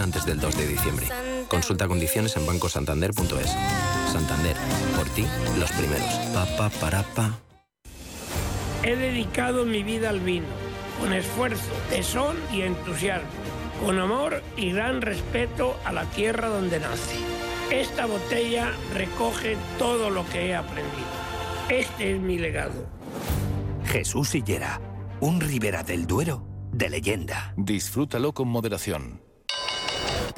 antes del 2 de diciembre. Consulta condiciones en bancosantander.es. Santander, por ti, los primeros. Pa, pa, para, pa. He dedicado mi vida al vino, con esfuerzo, tesón y entusiasmo, con amor y gran respeto a la tierra donde nace. Esta botella recoge todo lo que he aprendido. Este es mi legado. Jesús Sillera, un Ribera del Duero de leyenda. Disfrútalo con moderación.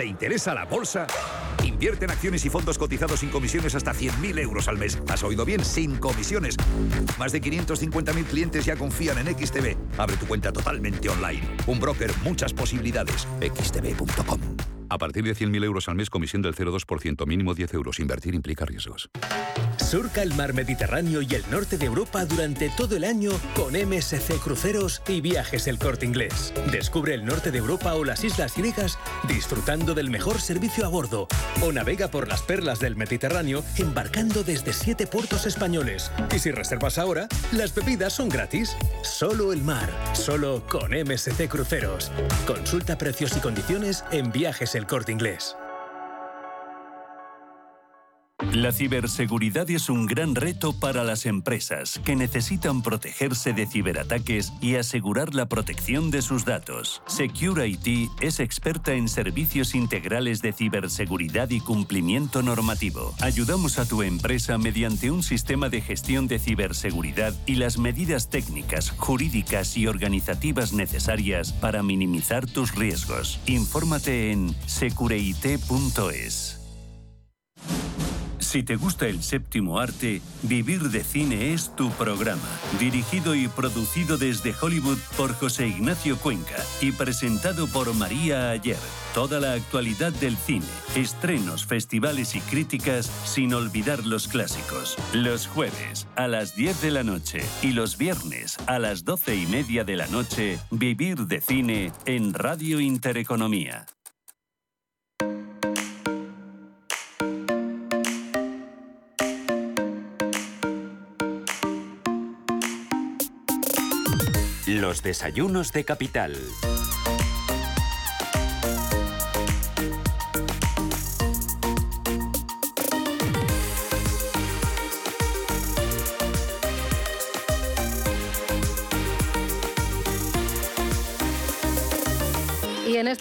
¿Te interesa la bolsa? Invierte en acciones y fondos cotizados sin comisiones hasta 100.000 euros al mes. ¿Has oído bien? Sin comisiones. Más de 550.000 clientes ya confían en XTB. Abre tu cuenta totalmente online. Un broker, muchas posibilidades. xtb.com. A partir de 100.000 euros al mes, comisión del 0,2%, mínimo 10 euros. Invertir implica riesgos. Surca el mar Mediterráneo y el norte de Europa durante todo el año con MSC Cruceros y Viajes El Corte Inglés. Descubre el norte de Europa o las islas griegas disfrutando del mejor servicio a bordo. O navega por las perlas del Mediterráneo embarcando desde siete puertos españoles. Y si reservas ahora, las bebidas son gratis. Solo el mar, solo con MSC Cruceros. Consulta precios y condiciones en Viajes El Corte Inglés. La ciberseguridad es un gran reto para las empresas que necesitan protegerse de ciberataques y asegurar la protección de sus datos. Secure IT es experta en servicios integrales de ciberseguridad y cumplimiento normativo. Ayudamos a tu empresa mediante un sistema de gestión de ciberseguridad y las medidas técnicas, jurídicas y organizativas necesarias para minimizar tus riesgos. Infórmate en secureit.es. Si te gusta el séptimo arte, Vivir de Cine es tu programa. Dirigido y producido desde Hollywood por José Ignacio Cuenca y presentado por María Ayer. Toda la actualidad del cine, estrenos, festivales y críticas, sin olvidar los clásicos. Los jueves a las 10 de la noche y los viernes a las 12 y media de la noche, Vivir de Cine en Radio Intereconomía. Los desayunos de capital.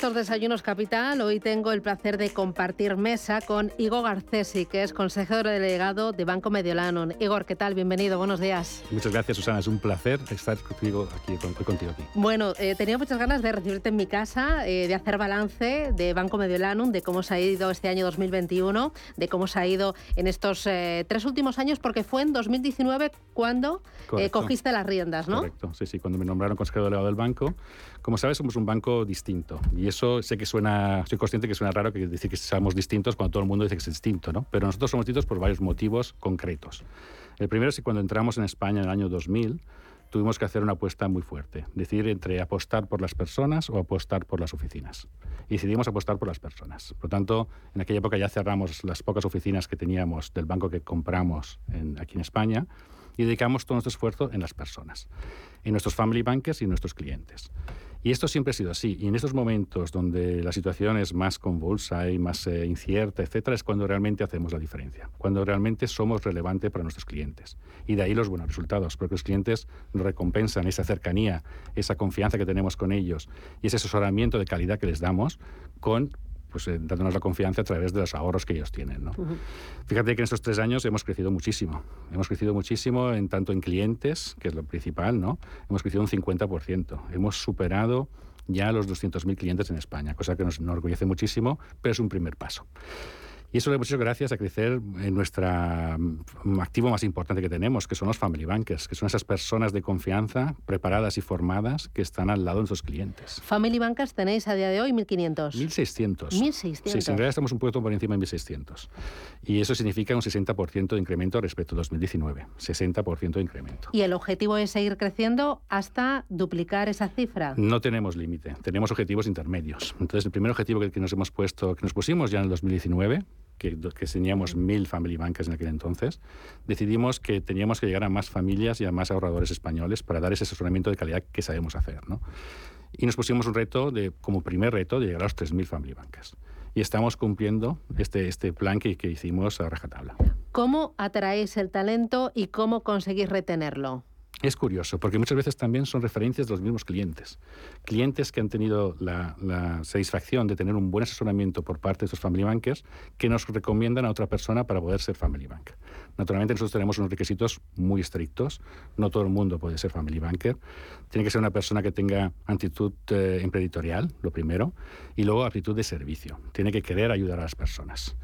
Estos desayunos capital hoy tengo el placer de compartir mesa con Igor Garcesi, que es consejero delegado de Banco Mediolanum. Igor, ¿qué tal? Bienvenido, buenos días. Muchas gracias, Susana. Es un placer estar contigo aquí, con- contigo aquí. Bueno, eh, tenía muchas ganas de recibirte en mi casa, eh, de hacer balance de Banco Mediolanum, de cómo se ha ido este año 2021, de cómo se ha ido en estos eh, tres últimos años, porque fue en 2019 cuando eh, cogiste las riendas, ¿no? Correcto, sí, sí, cuando me nombraron consejero delegado del banco. Como sabes, somos un banco distinto. Y eso sé que suena, soy consciente que suena raro que decir que seamos distintos cuando todo el mundo dice que es distinto, ¿no? Pero nosotros somos distintos por varios motivos concretos. El primero es que cuando entramos en España en el año 2000, tuvimos que hacer una apuesta muy fuerte, decidir entre apostar por las personas o apostar por las oficinas. Y decidimos apostar por las personas. Por lo tanto, en aquella época ya cerramos las pocas oficinas que teníamos del banco que compramos en- aquí en España y dedicamos todo nuestro esfuerzo en las personas, en nuestros family bankers y en nuestros clientes. Y esto siempre ha sido así. Y en estos momentos donde la situación es más convulsa y más eh, incierta, etcétera, es cuando realmente hacemos la diferencia. Cuando realmente somos relevantes para nuestros clientes. Y de ahí los buenos resultados, porque los clientes recompensan esa cercanía, esa confianza que tenemos con ellos y ese asesoramiento de calidad que les damos con pues eh, dándonos la confianza a través de los ahorros que ellos tienen. ¿no? Fíjate que en estos tres años hemos crecido muchísimo. Hemos crecido muchísimo en tanto en clientes, que es lo principal, ¿no? Hemos crecido un 50%. Hemos superado ya los 200.000 clientes en España, cosa que nos enorgullece muchísimo, pero es un primer paso. Y eso lo hemos hecho gracias a crecer en nuestro activo más importante que tenemos, que son los family bankers, que son esas personas de confianza, preparadas y formadas, que están al lado de nuestros clientes. Family Bankers tenéis a día de hoy 1.500. 1.600. 1.600. Sí, sí, en realidad estamos un poquito por encima de 1.600. Y eso significa un 60% de incremento respecto a 2019. 60% de incremento. Y el objetivo es seguir creciendo hasta duplicar esa cifra. No tenemos límite, tenemos objetivos intermedios. Entonces, el primer objetivo que, que nos hemos puesto, que nos pusimos ya en el 2019, que, que teníamos mil family bankers en aquel entonces, decidimos que teníamos que llegar a más familias y a más ahorradores españoles para dar ese asesoramiento de calidad que sabemos hacer. ¿no? Y nos pusimos un reto, de, como primer reto, de llegar a los 3.000 family bankers. Y estamos cumpliendo este, este plan que, que hicimos a rajatabla. ¿Cómo atraéis el talento y cómo conseguís retenerlo? Es curioso, porque muchas veces también son referencias de los mismos clientes. Clientes que han tenido la, satisfacción de tener un buen asesoramiento por parte de estos family bankers que nos recomiendan a otra persona para poder ser family banker. Naturalmente nosotros tenemos unos requisitos muy estrictos. No todo el mundo puede ser family banker. Tiene que ser una persona que tenga actitud eh, emprendedorial, lo primero, y luego actitud de servicio. Tiene que querer ayudar a las personas.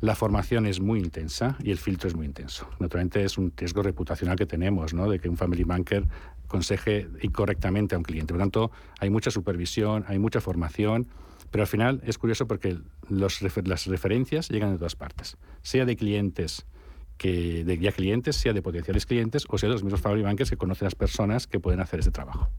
La formación es muy intensa y el filtro es muy intenso. Naturalmente es un riesgo reputacional que tenemos, ¿no? de que un family banker conseje incorrectamente a un cliente. Por lo tanto, hay mucha supervisión, hay mucha formación, pero al final es curioso porque las referencias llegan de todas partes, sea de clientes que de ya clientes, sea de potenciales clientes o sea de los mismos family bankers que conocen las personas que pueden hacer ese trabajo.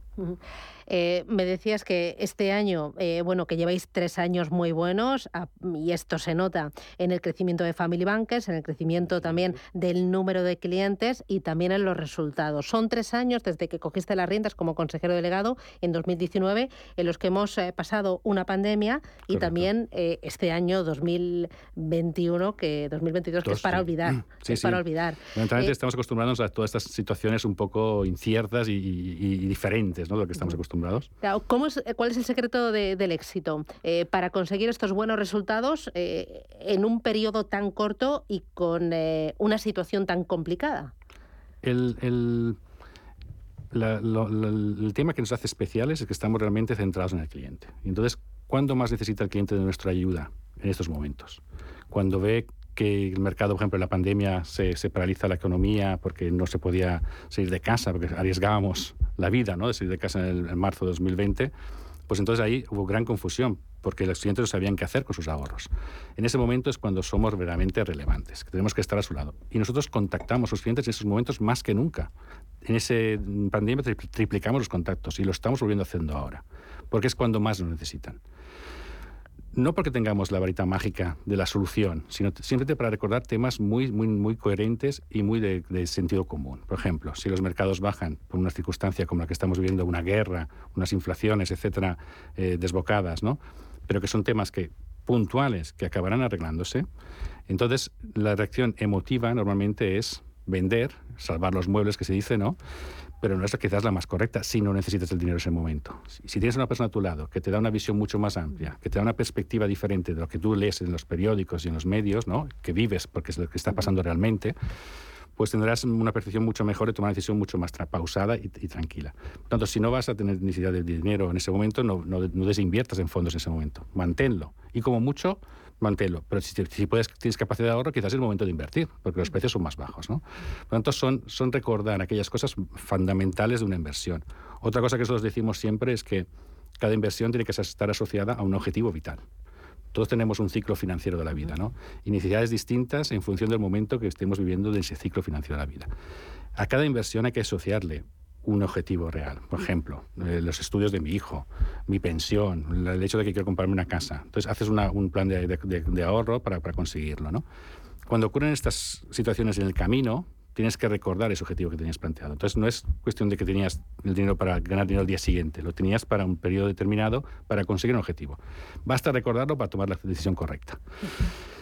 Eh, me decías que este año, eh, bueno, que lleváis tres años muy buenos y esto se nota en el crecimiento de Family Bankers, en el crecimiento también del número de clientes y también en los resultados. Son tres años desde que cogiste las riendas como consejero delegado en 2019, en los que hemos eh, pasado una pandemia y también este año 2021, que 2022, que es para olvidar. es para olvidar. estamos acostumbrados a todas estas situaciones un poco inciertas y, diferentes ¿no? de lo que estamos acostumbrados. ¿Cómo es, ¿Cuál es el secreto del éxito eh, para conseguir estos buenos resultados eh, en un periodo tan corto y con eh, una situación tan complicada? El, el, el, tema que nos hace especiales es que estamos realmente centrados en el cliente. Entonces, ¿cuándo más necesita el cliente de nuestra ayuda en estos momentos? Cuando ve que el mercado, por ejemplo, en la pandemia se, se, paraliza la economía porque no se podía salir de casa, porque arriesgábamos la vida ¿no? de salir de casa en, el, en marzo de 2020, pues entonces ahí hubo gran confusión porque los clientes no sabían qué hacer con sus ahorros. En ese momento es cuando somos verdaderamente relevantes, tenemos que estar a su lado. Y nosotros contactamos a los clientes en esos momentos más que nunca. En ese pandemia triplicamos los contactos y lo estamos volviendo haciendo ahora, porque es cuando más lo necesitan no porque tengamos la varita mágica de la solución, sino simplemente para recordar temas muy, muy, muy coherentes y muy de, sentido común. Por ejemplo, si los mercados bajan por una circunstancia como la que estamos viviendo, una guerra, unas inflaciones, etcétera, eh, desbocadas, ¿no? pero que son temas que puntuales que acabarán arreglándose, entonces la reacción emotiva normalmente es vender, salvar los muebles que se dice, ¿no? Pero no es quizás la más correcta si no necesitas el dinero en ese momento. Si, tienes una persona a tu lado que te da una visión mucho más amplia, que te da una perspectiva diferente de lo que tú lees en los periódicos y en los medios, ¿no? que vives porque es lo que está pasando realmente, pues tendrás una percepción mucho mejor y tomar una decisión mucho más pausada y, tranquila. Por tanto, si no vas a tener necesidad de dinero en ese momento, no, no, no desinviertas en fondos en ese momento. Manténlo. Y como mucho, manténlo. Pero si, puedes, tienes capacidad de ahorro, quizás es el momento de invertir, porque los precios son más bajos. ¿no? Por lo tanto, son, son recordar aquellas cosas fundamentales de una inversión. Otra cosa que nosotros decimos siempre es que cada inversión tiene que estar asociada a un objetivo vital. Todos tenemos un ciclo financiero de la vida, ¿no? Y necesidades distintas en función del momento que estemos viviendo de ese ciclo financiero de la vida. A cada inversión hay que asociarle un objetivo real. Por ejemplo, eh, los estudios de mi hijo, mi pensión, el hecho de que quiero comprarme una casa. Entonces haces un plan de, ahorro para, conseguirlo. ¿no? Cuando ocurren estas situaciones en el camino, tienes que recordar ese objetivo que tenías planteado. Entonces no es cuestión de que tenías el dinero para ganar dinero el día siguiente, lo tenías para un periodo determinado para conseguir un objetivo. Basta recordarlo para tomar la decisión correcta.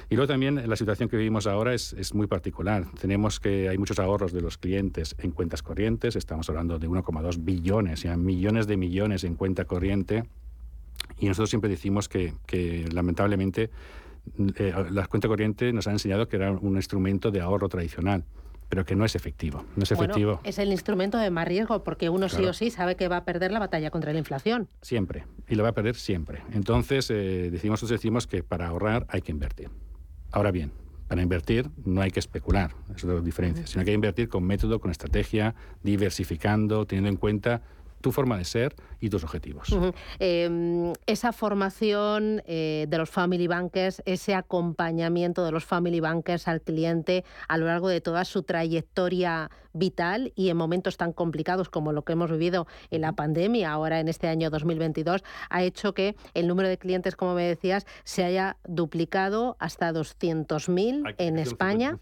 Y luego también la situación que vivimos ahora es, es, muy particular. Tenemos que hay muchos ahorros de los clientes en cuentas corrientes, estamos hablando de 1,2 billones, ya millones de millones en cuenta corriente. Y nosotros siempre decimos que, que lamentablemente eh, la cuenta corriente nos ha enseñado que era un instrumento de ahorro tradicional pero que no es efectivo. No es efectivo. es el instrumento de más riesgo porque uno sí o sí sabe que va a perder la batalla contra la inflación. Siempre, y lo va a perder siempre. Entonces, eh, decimos, nosotros decimos que para ahorrar hay que invertir. Ahora bien, para invertir no hay que especular, eso es la diferencia, sino que hay que invertir con método, con estrategia, diversificando, teniendo en cuenta tu forma de ser y tus objetivos. Em, esa formación eh, de los family bankers, ese acompañamiento de los family bankers al cliente a lo largo de toda su trayectoria vital y en momentos tan complicados como lo que hemos vivido en la pandemia, ahora en este año 2022, ha hecho que el número de clientes, como me decías, se haya duplicado hasta 200.000 en España.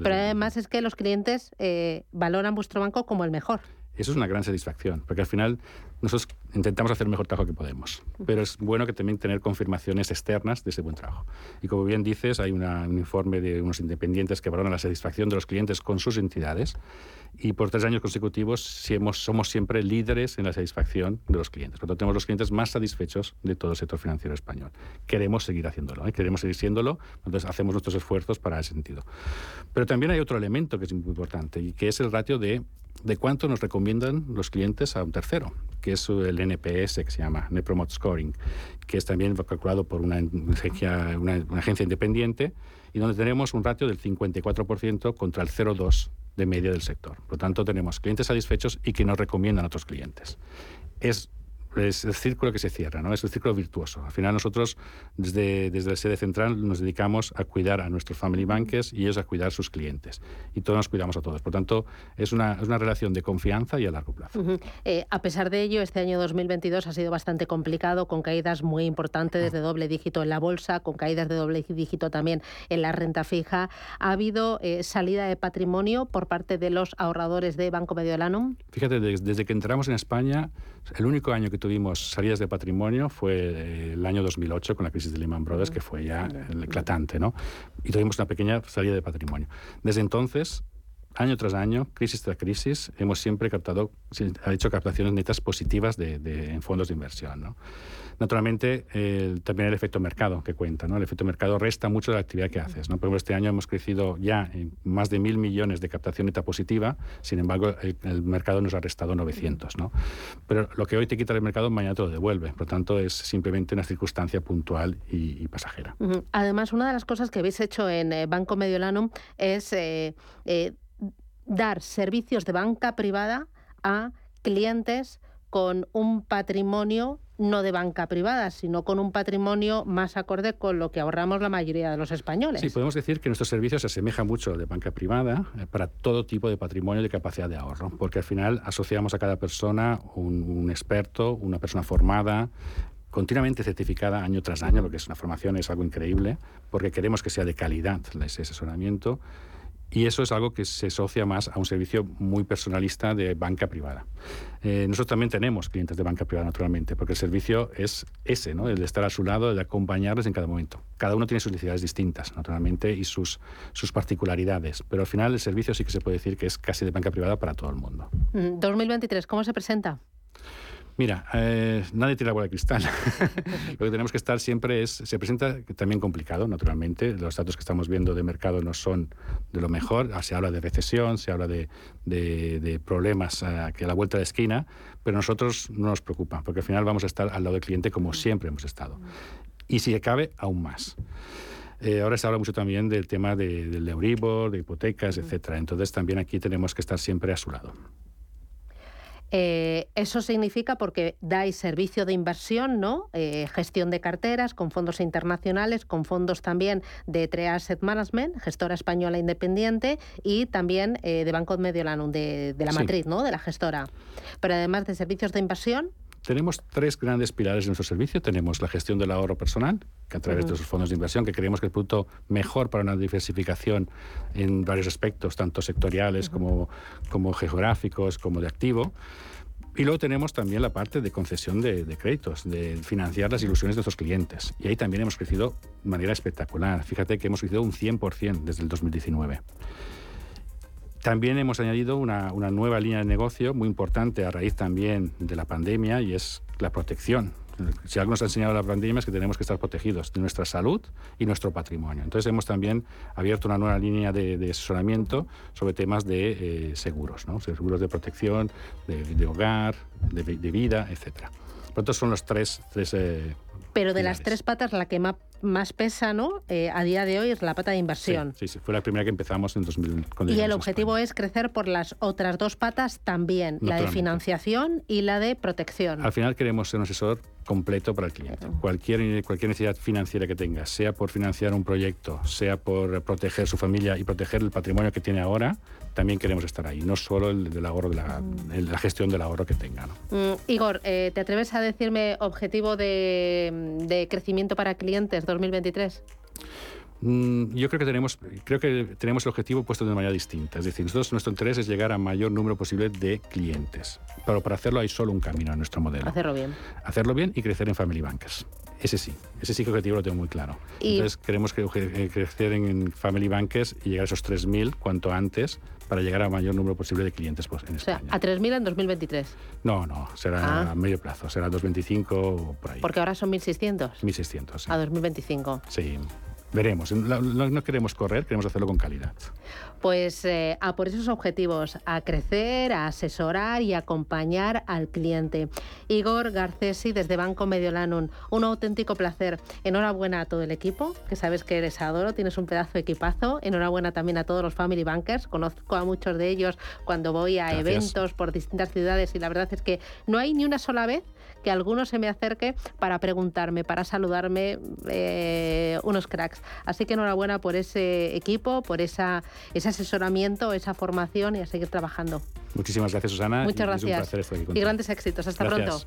pero además es que los clientes eh, valoran vuestro banco como el mejor. Eso es una gran satisfacción, porque al final nosotros intentamos hacer el mejor trabajo que podemos, pero es bueno que también tener confirmaciones externas de ese buen trabajo. Y como bien dices, hay un informe de unos independientes que valoran la satisfacción de los clientes con sus entidades y por tres años consecutivos somos siempre líderes en la satisfacción de los clientes. Por lo tanto, tenemos los clientes más satisfechos de todo el sector financiero español. Queremos seguir haciéndolo, ¿eh? queremos seguir siéndolo, entonces hacemos nuestros esfuerzos para ese sentido. Pero también hay otro elemento que es muy importante y que es el ratio de de cuánto nos recomiendan los clientes a un tercero, que es el NPS, que se llama Net Promote Scoring, que es también calculado por una agencia, una, agencia independiente y donde tenemos un ratio del 54% contra el 0,2% de media del sector. Por lo tanto, tenemos clientes satisfechos y que nos recomiendan a otros clientes. Es es el círculo que se cierra, ¿no? es el círculo virtuoso. Al final nosotros desde, desde la sede central nos dedicamos a cuidar a nuestros family bankers y ellos a cuidar a sus clientes. Y todos nos cuidamos a todos. Por tanto, es una, es una relación de confianza y a largo plazo. Eh, a pesar de ello, este año 2022 ha sido bastante complicado, con caídas muy importantes desde doble dígito en la bolsa, con caídas de doble dígito también en la renta fija. ¿Ha habido eh, salida de patrimonio por parte de los ahorradores de Banco Mediolanum? Fíjate, desde que entramos en España, el único año que tuvimos salidas de patrimonio fue eh, el año 2008 con la crisis de Lehman Brothers, que fue ya eclatante, ¿no? Y tuvimos una pequeña salida de patrimonio. Desde entonces, año tras año, crisis tras crisis, hemos siempre captado, ha hecho captaciones netas positivas de, de, en fondos de inversión, ¿no? Naturalmente, también el efecto mercado que cuenta. ¿no? El efecto mercado resta mucho de la actividad que haces. ¿no? Por ejemplo, este año hemos crecido ya en más de mil millones de captación neta positiva, sin embargo, el, mercado nos ha restado 900. ¿no? Pero lo que hoy te quita el mercado, mañana te lo devuelve. Por lo tanto, es simplemente una circunstancia puntual y, pasajera. Además, una de las cosas que habéis hecho en eh, Banco Mediolanum es eh, eh, dar servicios de banca privada a clientes con un patrimonio no de banca privada, sino con un patrimonio más acorde con lo que ahorramos la mayoría de los españoles. Sí, podemos decir que nuestro servicio se asemeja mucho al de banca privada eh, para todo tipo de patrimonio y de capacidad de ahorro, porque al final asociamos a cada persona un, experto, una persona formada, continuamente certificada año tras año, porque es una formación, es algo increíble, porque queremos que sea de calidad ese asesoramiento y eso es algo que se asocia más a un servicio muy personalista de banca privada. Eh, nosotros también tenemos clientes de banca privada, naturalmente, porque el servicio es ese, ¿no? el de estar a su lado, el de acompañarles en cada momento. Cada uno tiene sus necesidades distintas, naturalmente, y sus, sus particularidades, pero al final el servicio sí que se puede decir que es casi de banca privada para todo el mundo. 2023, mm, ¿cómo se presenta? Mira, eh, nadie tiene la bola de cristal. Lo que tenemos que estar siempre es, se presenta también complicado, naturalmente. Los datos que estamos viendo de mercado no son de lo mejor. Ah, se habla de recesión, se habla de, problemas eh, que a la vuelta de esquina, pero a nosotros no nos preocupa, porque al final vamos a estar al lado del cliente como siempre hemos estado. Y si cabe, aún más. Eh, ahora se habla mucho también del tema del Euribor, de hipotecas, etcétera. Entonces también aquí tenemos que estar siempre a su lado. Eh, eso significa porque dais servicio de inversión, ¿no? Eh, gestión de carteras con fondos internacionales, con fondos también de Tre Asset Management, gestora española independiente, y también eh, de Banco Mediolanum, de, de la matriz, ¿no? De la gestora. Pero además de servicios de inversión, tenemos tres grandes pilares de nuestro servicio. Tenemos la gestión del ahorro personal, que a través de esos fondos de inversión, que creemos que es el producto mejor para una diversificación en varios aspectos, tanto sectoriales como, como geográficos, como de activo. Y luego tenemos también la parte de concesión de, de, créditos, de financiar las ilusiones de nuestros clientes. Y ahí también hemos crecido de manera espectacular. Fíjate que hemos crecido un 100% desde el 2019. También hemos añadido una, nueva línea de negocio muy importante a raíz también de la pandemia y es la protección. Si algo nos ha enseñado la pandemia es que tenemos que estar protegidos de nuestra salud y nuestro patrimonio. Entonces hemos también abierto una nueva línea de, asesoramiento sobre temas de eh, seguros, ¿no? seguros de protección, de, hogar, de, vida, etc. Por son los tres, tres eh, Pero de las tres patas, la que más, pesa, ¿no? Eh, a día de hoy es la pata de inversión. Sí, sí, fue la primera que empezamos en 2000. y el objetivo es crecer por las otras dos patas también, la de financiación y la de protección. Al final queremos ser un asesor completo para el cliente. Cualquier, cualquier necesidad financiera que tenga, sea por financiar un proyecto, sea por proteger su familia y proteger el patrimonio que tiene ahora, también queremos estar ahí, no solo el del ahorro, de la, mm. la gestión del ahorro que tenga. Mm, Igor, eh, ¿te atreves a decirme objetivo de, de crecimiento para clientes 2023? Mm, yo creo que tenemos, creo que tenemos el objetivo puesto de manera distinta. Es decir, nosotros, nuestro interés es llegar a mayor número posible de clientes. Pero para hacerlo hay solo un camino en nuestro modelo. Hacerlo bien. Hacerlo bien y crecer en Family Bankers. Ese sí, ese sí que objetivo lo tengo muy claro. Entonces queremos eh, crecer en Family Bankers y llegar a esos 3.000 cuanto antes para llegar a mayor número posible de clientes pues, en o sea, ¿A 3.000 en 2023? No, no, será ah. a medio plazo, será 225 o por ahí. Porque ahora son 1.600. 1.600, sí. A 2025. Sí. Veremos, no, queremos correr, queremos hacerlo con calidad. Pues eh, a por esos objetivos, a crecer, a asesorar y acompañar al cliente. Igor Garcesi desde Banco Mediolanum, un auténtico placer. Enhorabuena a todo el equipo, que sabes que eres adoro, tienes un pedazo de equipazo. Enhorabuena también a todos los Family Bankers, conozco a muchos de ellos cuando voy a eventos por distintas ciudades y la verdad es que no hay ni una sola vez que alguno se me acerque para preguntarme, para saludarme, eh, unos cracks. Así que enhorabuena por ese equipo, por esa, ese asesoramiento, esa formación y a seguir trabajando. Muchísimas gracias, Susana. Muchas gracias. Y grandes éxitos. Hasta pronto.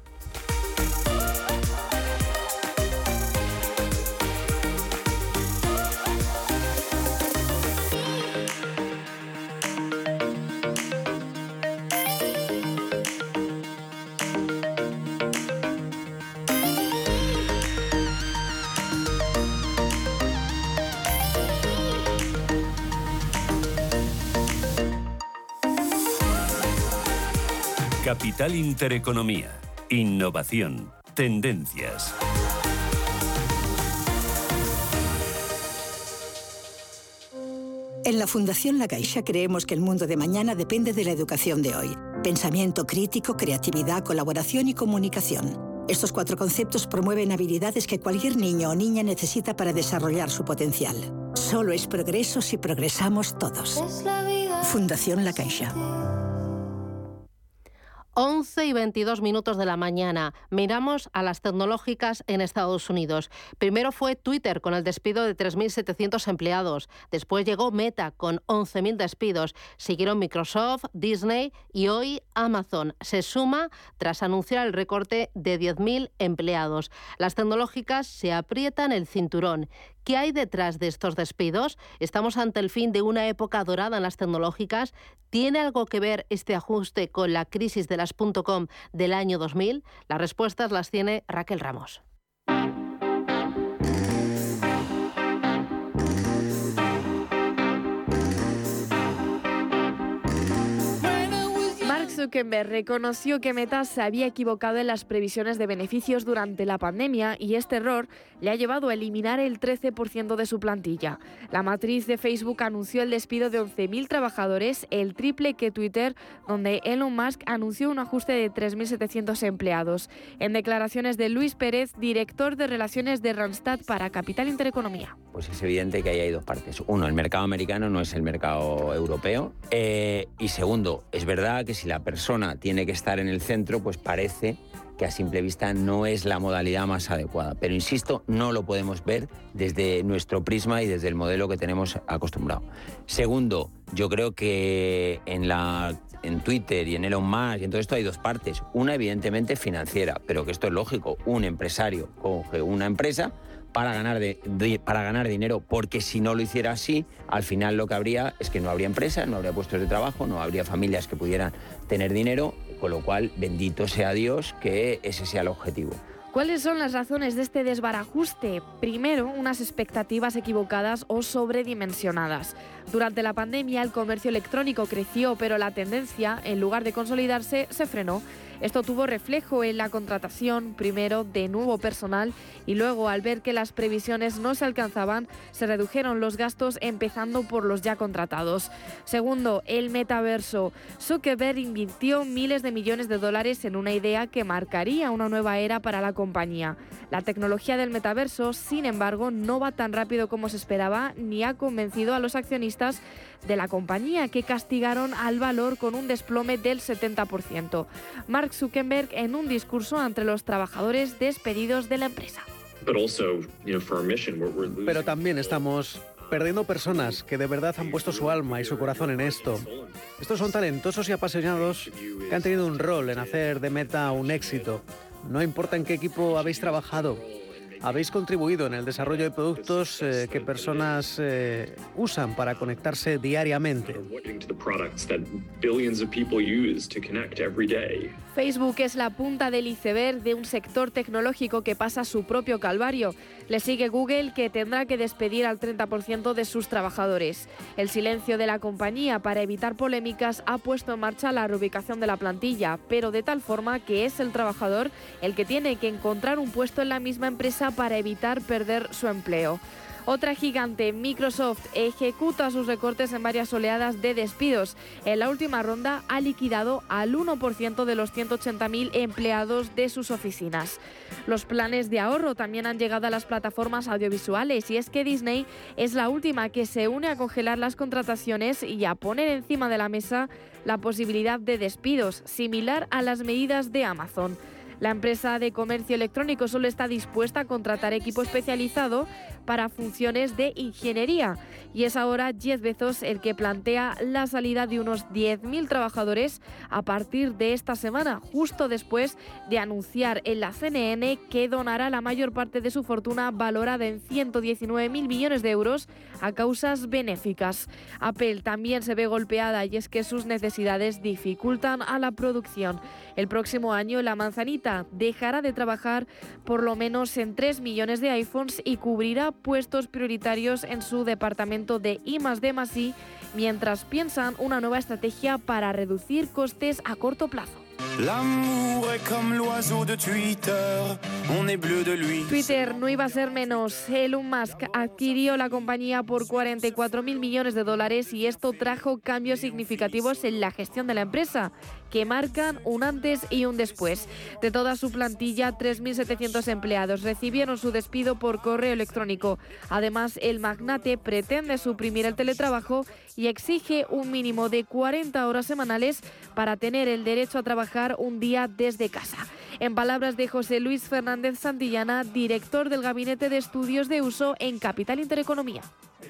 Capital Intereconomía. Innovación. Tendencias. En la Fundación La Caixa creemos que el mundo de mañana depende de la educación de hoy. Pensamiento crítico, creatividad, colaboración y comunicación. Estos cuatro conceptos promueven habilidades que cualquier niño o niña necesita para desarrollar su potencial. Solo es progreso si progresamos todos. Fundación La Caixa. 11 y 22 minutos de la mañana. Miramos a las tecnológicas en Estados Unidos. Primero fue Twitter con el despido de 3.700 empleados. Después llegó Meta con 11.000 despidos. Siguieron Microsoft, Disney y hoy Amazon. Se suma tras anunciar el recorte de 10.000 empleados. Las tecnológicas se aprietan el cinturón. ¿Qué hay detrás de estos despidos? ¿Estamos ante el fin de una época dorada en las tecnológicas? ¿Tiene algo que ver este ajuste con la crisis de las .com del año 2000? Las respuestas las tiene Raquel Ramos. Zuckerberg reconoció que Meta se había equivocado en las previsiones de beneficios durante la pandemia y este error le ha llevado a eliminar el 13% de su plantilla. La matriz de Facebook anunció el despido de 11.000 trabajadores, el triple que Twitter, donde Elon Musk anunció un ajuste de 3.700 empleados. En declaraciones de Luis Pérez, director de Relaciones de Randstad para Capital Intereconomía. Pues es evidente que ahí hay dos partes. Uno, el mercado americano no es el mercado europeo. Eh, y segundo, es verdad que si la persona tiene que estar en el centro, pues parece que a simple vista no es la modalidad más adecuada. Pero insisto, no lo podemos ver desde nuestro prisma y desde el modelo que tenemos acostumbrado. Segundo, yo creo que en la en Twitter y en Elon Musk y en todo esto hay dos partes. Una evidentemente financiera, pero que esto es lógico. Un empresario coge una empresa para ganar, para ganar dinero, porque si no lo hiciera así, al final lo que habría es que no habría empresas, no habría puestos de trabajo, no habría familias que pudieran tener dinero, con lo cual bendito sea Dios que ese sea el objetivo. ¿Cuáles son las razones de este desbarajuste? Primero, unas expectativas equivocadas o sobredimensionadas. Durante la pandemia el comercio electrónico creció, pero la tendencia, en lugar de consolidarse, se frenó. Esto tuvo reflejo en la contratación, primero de nuevo personal y luego al ver que las previsiones no se alcanzaban, se redujeron los gastos empezando por los ya contratados. Segundo, el metaverso. Zuckerberg invirtió miles de millones de dólares en una idea que marcaría una nueva era para la compañía. La tecnología del metaverso, sin embargo, no va tan rápido como se esperaba ni ha convencido a los accionistas de la compañía que castigaron al valor con un desplome del 70%. Mark Zuckerberg en un discurso entre los trabajadores despedidos de la empresa. Pero también estamos perdiendo personas que de verdad han puesto su alma y su corazón en esto. Estos son talentosos y apasionados que han tenido un rol en hacer de Meta un éxito. No importa en qué equipo habéis trabajado, habéis contribuido en el desarrollo de productos eh, que personas eh, usan para conectarse diariamente. Facebook es la punta del iceberg de un sector tecnológico que pasa su propio calvario. Le sigue Google, que tendrá que despedir al 30% de sus trabajadores. El silencio de la compañía para evitar polémicas ha puesto en marcha la reubicación de la plantilla, pero de tal forma que es el trabajador el que tiene que encontrar un puesto en la misma empresa para evitar perder su empleo. Otra gigante, Microsoft, ejecuta sus recortes en varias oleadas de despidos. En la última ronda ha liquidado al 1% de los 180.000 empleados de sus oficinas. Los planes de ahorro también han llegado a las plataformas audiovisuales y es que Disney es la última que se une a congelar las contrataciones y a poner encima de la mesa la posibilidad de despidos, similar a las medidas de Amazon. La empresa de comercio electrónico solo está dispuesta a contratar equipo especializado para funciones de ingeniería y es ahora Jeff Bezos el que plantea la salida de unos 10.000 trabajadores a partir de esta semana, justo después de anunciar en la CNN que donará la mayor parte de su fortuna valorada en 119.000 millones de euros a causas benéficas. Apple también se ve golpeada y es que sus necesidades dificultan a la producción. El próximo año la manzanita dejará de trabajar por lo menos en 3 millones de iPhones y cubrirá puestos prioritarios en su departamento de I D mientras piensan una nueva estrategia para reducir costes a corto plazo. Twitter no iba a ser menos. Elon Musk adquirió la compañía por 44 mil millones de dólares y esto trajo cambios significativos en la gestión de la empresa que marcan un antes y un después. De toda su plantilla, 3.700 empleados recibieron su despido por correo electrónico. Además, el magnate pretende suprimir el teletrabajo y exige un mínimo de 40 horas semanales para tener el derecho a trabajar un día desde casa. En palabras de José Luis Fernández Santillana, director del Gabinete de Estudios de Uso en Capital Intereconomía.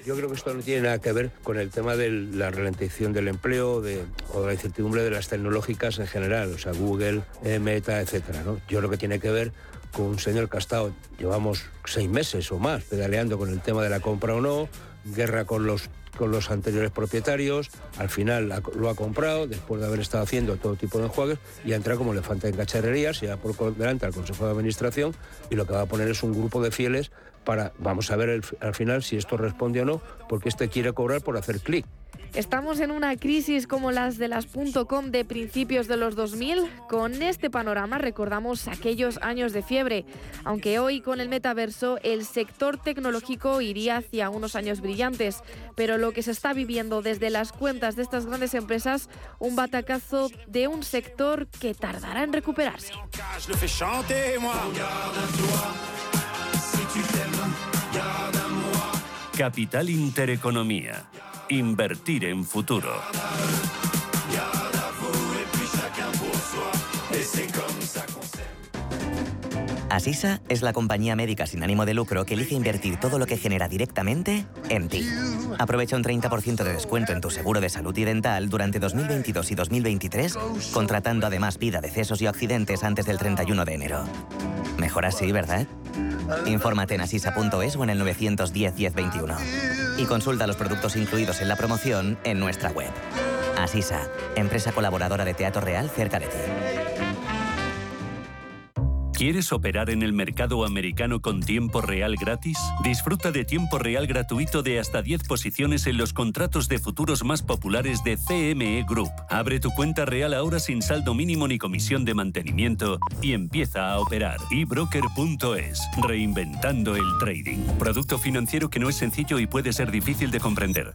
Yo creo que esto no tiene nada que ver con el tema de la ralentización del empleo o de la incertidumbre de las tecnológicas en general, o sea, Google, eh, Meta, etcétera. ¿no? Yo creo que tiene que ver con un señor estado, llevamos seis meses o más pedaleando con el tema de la compra o no, guerra con los con los anteriores propietarios, al final lo ha comprado, después de haber estado haciendo todo tipo de enjuagues, y ha entrado como elefante en cacharrería, se va por delante al Consejo de Administración, y lo que va a poner es un grupo de fieles para, vamos a ver al final si esto responde o no, porque este quiere cobrar por hacer clic. Estamos en una crisis como las de las .com de principios de los 2000. Con este panorama recordamos aquellos años de fiebre, aunque hoy con el metaverso el sector tecnológico iría hacia unos años brillantes, pero lo que se está viviendo desde las cuentas de estas grandes empresas, un batacazo de un sector que tardará en recuperarse. Capital Intereconomía. Invertir en futuro. Asisa es la compañía médica sin ánimo de lucro que elige invertir todo lo que genera directamente en ti. Aprovecha un 30% de descuento en tu seguro de salud y dental durante 2022 y 2023, contratando además vida, decesos y accidentes antes del 31 de enero. Mejor así, ¿verdad? Infórmate en asisa.es o en el 910 1021. Y consulta los productos incluidos en la promoción en nuestra web. Asisa, empresa colaboradora de Teatro Real cerca de ti. ¿Quieres operar en el mercado americano con tiempo real gratis? Disfruta de tiempo real gratuito de hasta 10 posiciones en los contratos de futuros más populares de CME Group. Abre tu cuenta real ahora sin saldo mínimo ni comisión de mantenimiento y empieza a operar. ebroker.es, reinventando el trading. Producto financiero que no es sencillo y puede ser difícil de comprender.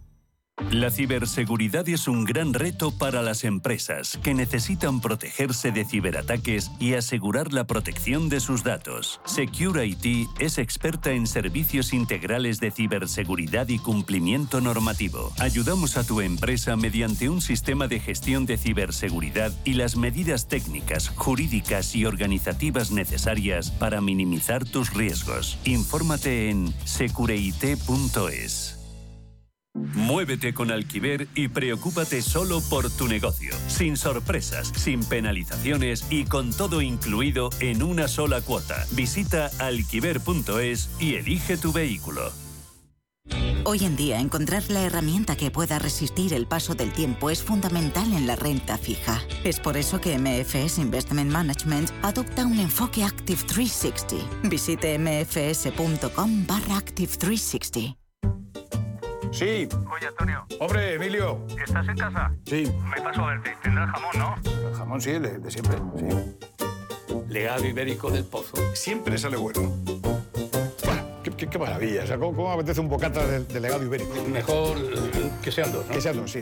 La ciberseguridad es un gran reto para las empresas que necesitan protegerse de ciberataques y asegurar la protección de sus datos. Secure IT es experta en servicios integrales de ciberseguridad y cumplimiento normativo. Ayudamos a tu empresa mediante un sistema de gestión de ciberseguridad y las medidas técnicas, jurídicas y organizativas necesarias para minimizar tus riesgos. Infórmate en secureit.es. Muévete con Alquiver y preocúpate solo por tu negocio, sin sorpresas, sin penalizaciones y con todo incluido en una sola cuota. Visita alquiver.es y elige tu vehículo. Hoy en día encontrar la herramienta que pueda resistir el paso del tiempo es fundamental en la renta fija. Es por eso que MFS Investment Management adopta un enfoque Active 360. Visite mfs.com barra Active 360. Sí. Oye, Antonio. Hombre, Emilio. ¿Estás en casa? Sí. Me paso a verte. Tendrás jamón, ¿no? El jamón sí, el de, de siempre, sí. Legado ibérico del pozo. Siempre sale bueno. Qué, qué- qué maravilla. O sea, ¿cómo, cómo apetece un bocata de, de legado ibérico? Mejor que sean dos, ¿no? Que sean dos, sí.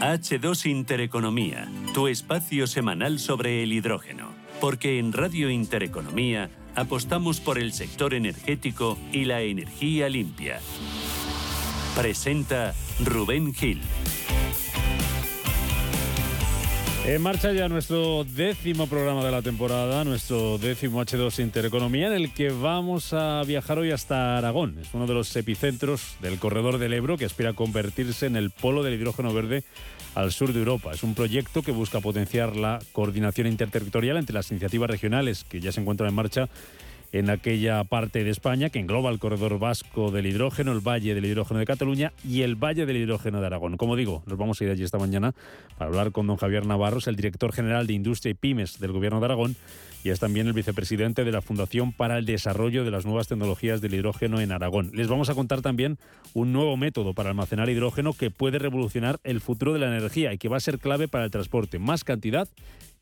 H2 Intereconomía, tu espacio semanal sobre el hidrógeno. Porque en Radio Intereconomía apostamos por el sector energético y la energía limpia. Presenta Rubén Gil. En marcha ya nuestro décimo programa de la temporada, nuestro décimo H2 Intereconomía, en el que vamos a viajar hoy hasta Aragón. Es uno de los epicentros del corredor del Ebro que aspira a convertirse en el polo del hidrógeno verde al sur de Europa. Es un proyecto que busca potenciar la coordinación interterritorial entre las iniciativas regionales que ya se encuentran en marcha en aquella parte de España que engloba el corredor vasco del hidrógeno, el Valle del Hidrógeno de Cataluña y el Valle del Hidrógeno de Aragón. Como digo, nos vamos a ir allí esta mañana para hablar con don Javier Navarros, el director general de Industria y Pymes del Gobierno de Aragón y es también el vicepresidente de la Fundación para el Desarrollo de las Nuevas Tecnologías del Hidrógeno en Aragón. Les vamos a contar también un nuevo método para almacenar hidrógeno que puede revolucionar el futuro de la energía y que va a ser clave para el transporte. Más cantidad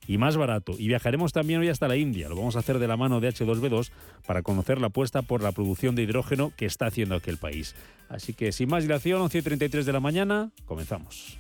y más barato. Y viajaremos también hoy hasta la India. Lo vamos a hacer de la mano de H2B2 para conocer la apuesta por la producción de hidrógeno que está haciendo aquel país. Así que sin más dilación, 11.33 de la mañana, comenzamos.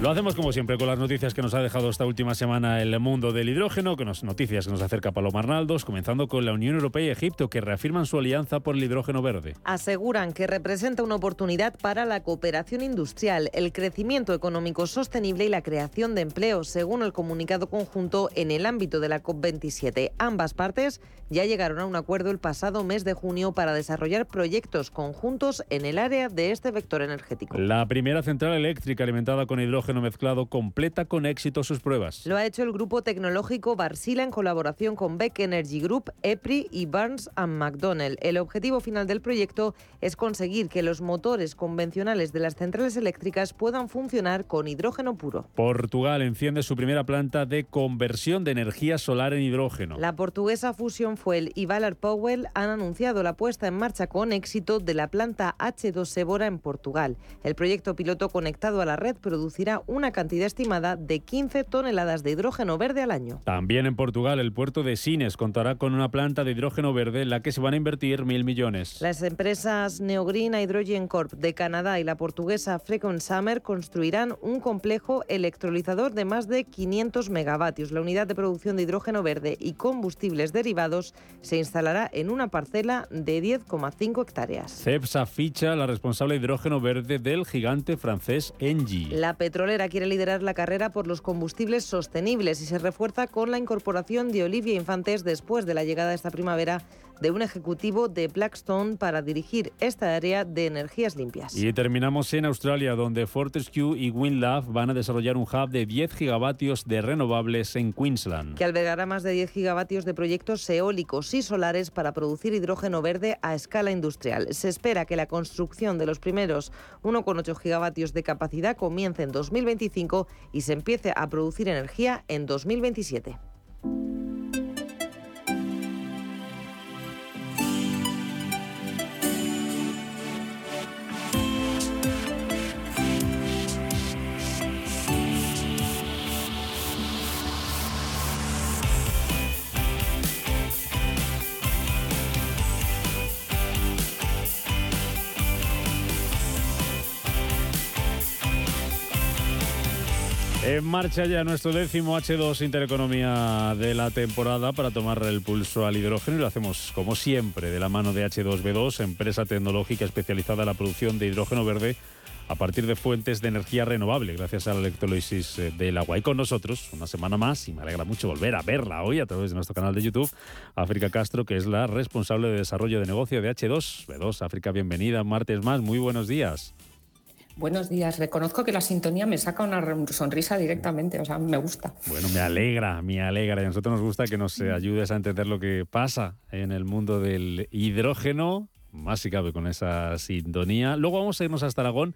Lo hacemos como siempre con las noticias que nos ha dejado esta última semana el mundo del hidrógeno, con las noticias que nos acerca Paloma Arnaldos, comenzando con la Unión Europea y Egipto, que reafirman su alianza por el hidrógeno verde. Aseguran que representa una oportunidad para la cooperación industrial, el crecimiento económico sostenible y la creación de empleo, según el comunicado conjunto en el ámbito de la COP27. Ambas partes ya llegaron a un acuerdo el pasado mes de junio para desarrollar proyectos conjuntos en el área de este vector energético. La primera central eléctrica alimentada con hidrógeno mezclado completa con éxito sus pruebas. Lo ha hecho el grupo tecnológico Barsila en colaboración con Beck Energy Group, EPRI y Barnes McDonnell. El objetivo final del proyecto es conseguir que los motores convencionales de las centrales eléctricas puedan funcionar con hidrógeno puro. Portugal enciende su primera planta de conversión de energía solar en hidrógeno. La portuguesa Fusion Fuel y Valar Powell han anunciado la puesta en marcha con éxito de la planta H2 Sebora en Portugal. El proyecto piloto conectado a la red producirá una cantidad estimada de 15 toneladas de hidrógeno verde al año. También en Portugal, el puerto de Sines contará con una planta de hidrógeno verde en la que se van a invertir mil millones. Las empresas Neogreen Hydrogen Corp de Canadá y la portuguesa Frequent Summer construirán un complejo electrolizador de más de 500 megavatios. La unidad de producción de hidrógeno verde y combustibles derivados se instalará en una parcela de 10,5 hectáreas. CEPSA ficha la responsable de hidrógeno verde del gigante francés Engie. La petrolera petrolera quiere liderar la carrera por los combustibles sostenibles y se refuerza con la incorporación de Olivia Infantes después de la llegada esta primavera de un ejecutivo de Blackstone para dirigir esta área de energías limpias. Y terminamos en Australia, donde Fortescue y WindLab van a desarrollar un hub de 10 gigavatios de renovables en Queensland. Que albergará más de 10 gigavatios de proyectos eólicos y solares para producir hidrógeno verde a escala industrial. Se espera que la construcción de los primeros 1,8 gigavatios de capacidad comience en 2025 y se empiece a producir energía en 2027. En marcha ya nuestro décimo H2 Intereconomía de la temporada para tomar el pulso al hidrógeno y lo hacemos como siempre de la mano de H2B2, empresa tecnológica especializada en la producción de hidrógeno verde a partir de fuentes de energía renovable gracias a la electrolisis eh, del agua. Y con nosotros una semana más y me alegra mucho volver a verla hoy a través de nuestro canal de YouTube, África Castro, que es la responsable de desarrollo de negocio de H2B2. África, bienvenida, martes más, muy buenos días. Buenos días. Reconozco que la sintonía me saca una sonrisa directamente, o sea, me gusta. Bueno, me alegra, me alegra. Y a nosotros nos gusta que nos ayudes a entender lo que pasa en el mundo del hidrógeno, más si cabe con esa sintonía. Luego vamos a irnos hasta Aragón,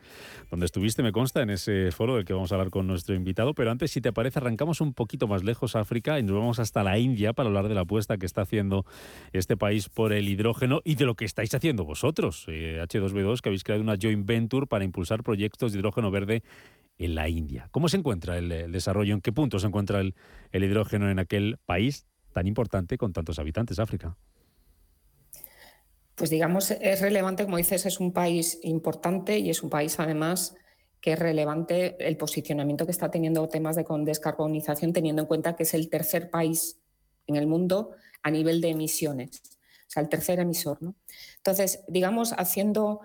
donde estuviste, me consta, en ese foro del que vamos a hablar con nuestro invitado. Pero antes, si te parece, arrancamos un poquito más lejos, África, y nos vamos hasta la India para hablar de la apuesta que está haciendo este país por el hidrógeno y de lo que estáis haciendo vosotros, H2B2, que habéis creado una joint venture para impulsar proyectos de hidrógeno verde en la India. ¿Cómo se encuentra el, desarrollo? ¿En qué punto se encuentra el hidrógeno en aquel país tan importante con tantos habitantes, África? Pues digamos, es relevante, como dices, es un país importante y es un país además que es relevante el posicionamiento que está teniendo temas de descarbonización, teniendo en cuenta que es el tercer país en el mundo a nivel de emisiones, o sea, el tercer emisor. ¿no? Entonces, digamos, haciendo,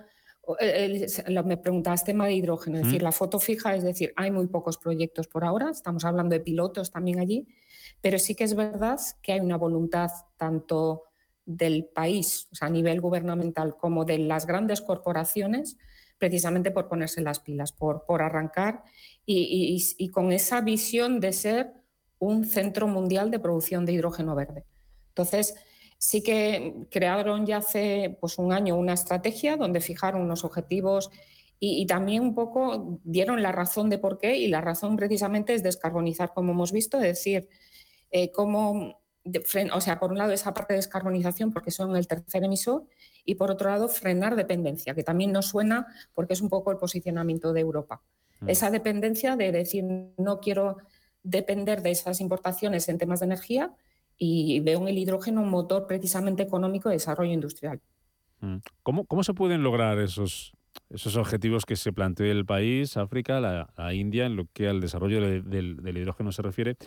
me preguntabas tema de hidrógeno, es decir, la foto fija, es decir, hay muy pocos proyectos por ahora, estamos hablando de pilotos también allí, pero sí que es verdad que hay una voluntad tanto del país, a nivel gubernamental, como de las grandes corporaciones, precisamente por ponerse las pilas, por, por arrancar y, con esa visión de ser un centro mundial de producción de hidrógeno verde. Entonces, sí que crearon ya hace pues, un año una estrategia donde fijaron unos objetivos y, también un poco dieron la razón de por qué y la razón precisamente es descarbonizar, como hemos visto, es decir, eh, cómo o sea, por un lado esa parte de descarbonización porque son el tercer emisor y por otro lado frenar dependencia, que también nos suena porque es un poco el posicionamiento de Europa. Mm. Esa dependencia de decir no quiero depender de esas importaciones en temas de energía y veo en el hidrógeno un motor precisamente económico de desarrollo industrial. Mm. ¿Cómo, cómo se pueden lograr esos, esos objetivos que se plantea el país, África, la, India, en lo que al desarrollo del hidrógeno se refiere?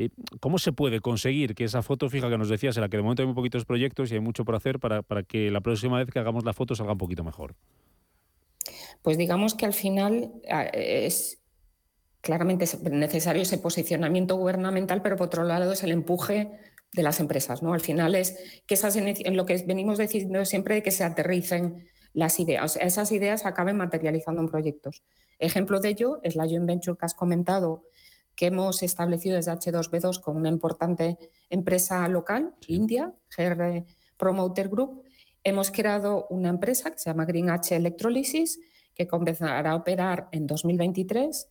Eh, ¿Cómo se puede conseguir que esa foto fija que nos decías, en la que de momento hay muy poquitos proyectos y hay mucho por hacer, para, que la próxima vez que hagamos la foto salga un poquito mejor? Pues digamos que al final es claramente necesario ese posicionamiento gubernamental, pero por otro lado es el empuje de las empresas. ¿no? Al final es que esas, lo que venimos diciendo siempre de que se aterricen las ideas, esas ideas acaben materializando en proyectos. Ejemplo de ello es la joint venture que has comentado que hemos establecido desde H2B2 con una importante empresa local, India, GR Promoter Group. Hemos creado una empresa que se llama Green H Electrolysis, que comenzará a operar en 2023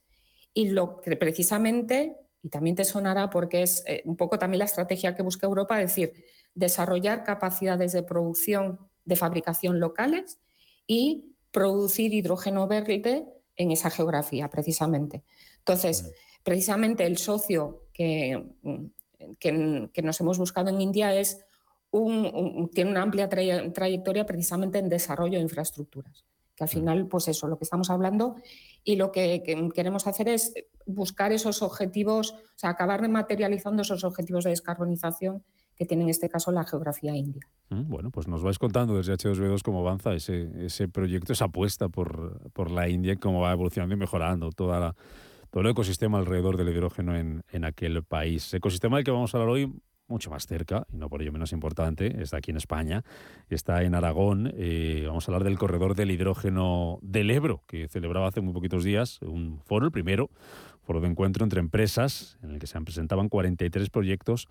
y lo que precisamente, y también te sonará porque es eh, un poco también la estrategia que busca Europa, es decir, desarrollar capacidades de producción, de fabricación locales y producir hidrógeno verde en esa geografía, precisamente. Entonces, precisamente el socio que, que, nos hemos buscado en India es un, tiene una amplia trayectoria precisamente en desarrollo de infraestructuras, que al mm. final, pues eso, lo que estamos hablando y lo que, queremos hacer es buscar esos objetivos, o sea, acabar materializando esos objetivos de descarbonización que tiene en este caso la geografía india. Mm, bueno, pues nos vais contando desde H2B2 cómo avanza ese, ese proyecto, esa apuesta por, por la India, cómo va evolucionando y mejorando toda la todo el ecosistema alrededor del hidrógeno en, en aquel país. Ecosistema del que vamos a hablar hoy mucho más cerca, y no por ello menos importante, está aquí en España, está en Aragón. Eh, vamos a hablar del corredor del hidrógeno del Ebro, que celebraba hace muy poquitos días un foro, el primero, foro de encuentro entre empresas, en el que se presentaban 43 proyectos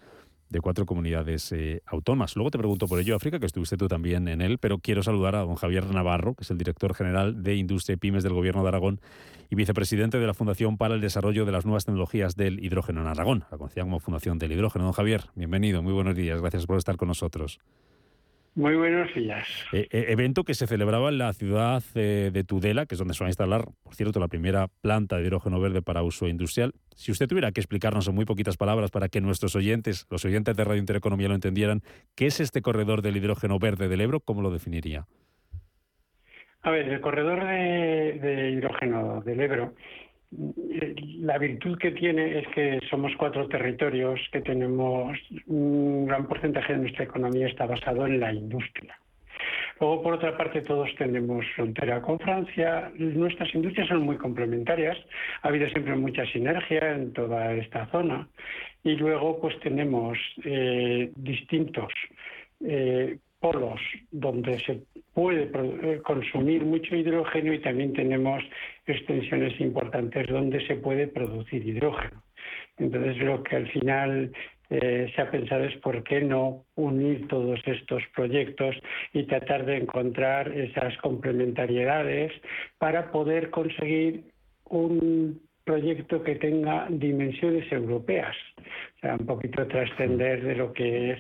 de cuatro comunidades eh, autónomas. Luego te pregunto por ello, África, que estuviste tú también en él, pero quiero saludar a don Javier Navarro, que es el director general de Industria y Pymes del Gobierno de Aragón y vicepresidente de la Fundación para el Desarrollo de las Nuevas Tecnologías del Hidrógeno en Aragón, la conocida como Fundación del Hidrógeno. Don Javier, bienvenido, muy buenos días, gracias por estar con nosotros. Muy buenos días. Eh, eh, evento que se celebraba en la ciudad eh, de Tudela, que es donde se va a instalar, por cierto, la primera planta de hidrógeno verde para uso industrial. Si usted tuviera que explicarnos en muy poquitas palabras para que nuestros oyentes, los oyentes de Radio Intereconomía lo entendieran, ¿qué es este corredor del hidrógeno verde del Ebro? ¿Cómo lo definiría? A ver, el corredor de, de hidrógeno del Ebro la virtud que tiene es que somos cuatro territorios que tenemos un gran porcentaje de nuestra economía está basado en la industria. Luego, por otra parte, todos tenemos frontera con Francia. Nuestras industrias son muy complementarias. Ha habido siempre mucha sinergia en toda esta zona. Y luego, pues tenemos eh, distintos eh, polos donde se puede eh, consumir mucho hidrógeno y también tenemos extensiones importantes donde se puede producir hidrógeno. Entonces lo que al final eh, se ha pensado es por qué no unir todos estos proyectos y tratar de encontrar esas complementariedades para poder conseguir un proyecto que tenga dimensiones europeas, o sea, un poquito trascender de lo que es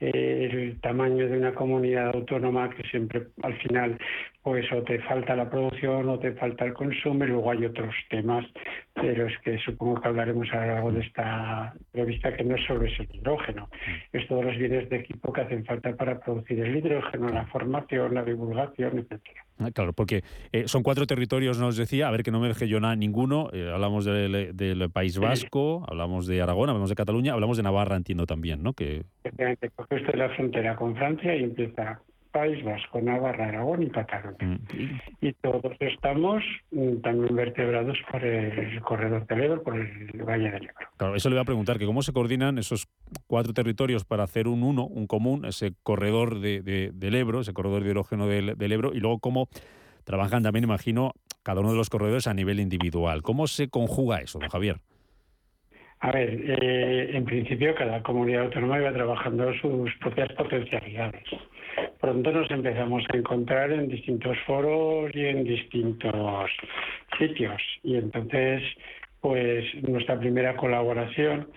eh, el tamaño de una comunidad autónoma que siempre al final pues o te falta la producción o te falta el consumo y luego hay otros temas, pero es que supongo que hablaremos a lo largo de esta revista que no solo es el hidrógeno, es todos los bienes de equipo que hacen falta para producir el hidrógeno, la formación, la divulgación, etcétera. Ah, claro, porque eh, son cuatro territorios, nos decía, a ver que no me deje yo nada ninguno, eh, hablamos del, del, País Vasco, hablamos de Aragón, hablamos de Cataluña, hablamos de Navarra, entiendo también, ¿no? Que... Efectivamente, porque esto es la frontera con Francia y empieza País Vasco, Navarra, Aragón y Cataluña. Mm. Y todos estamos mm, también vertebrados por el corredor del Ebro, por el Valle del Ebro. Claro, eso le voy a preguntar, que cómo se coordinan esos cuatro territorios para hacer un uno, un común, ese corredor de, del Ebro, ese corredor de hidrógeno del, del Ebro, y luego cómo trabajan también, imagino, cada uno de los corredores a nivel individual. ¿Cómo se conjuga eso, don Javier? A ver, eh, en principio cada comunidad autónoma iba trabajando sus propias potencialidades. Pronto nos empezamos a encontrar en distintos foros y en distintos sitios. Y entonces, pues nuestra primera colaboración